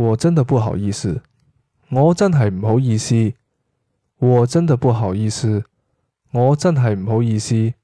我真的不好意思。我真系唔好意思。我真的不好意思。我真系唔好意思。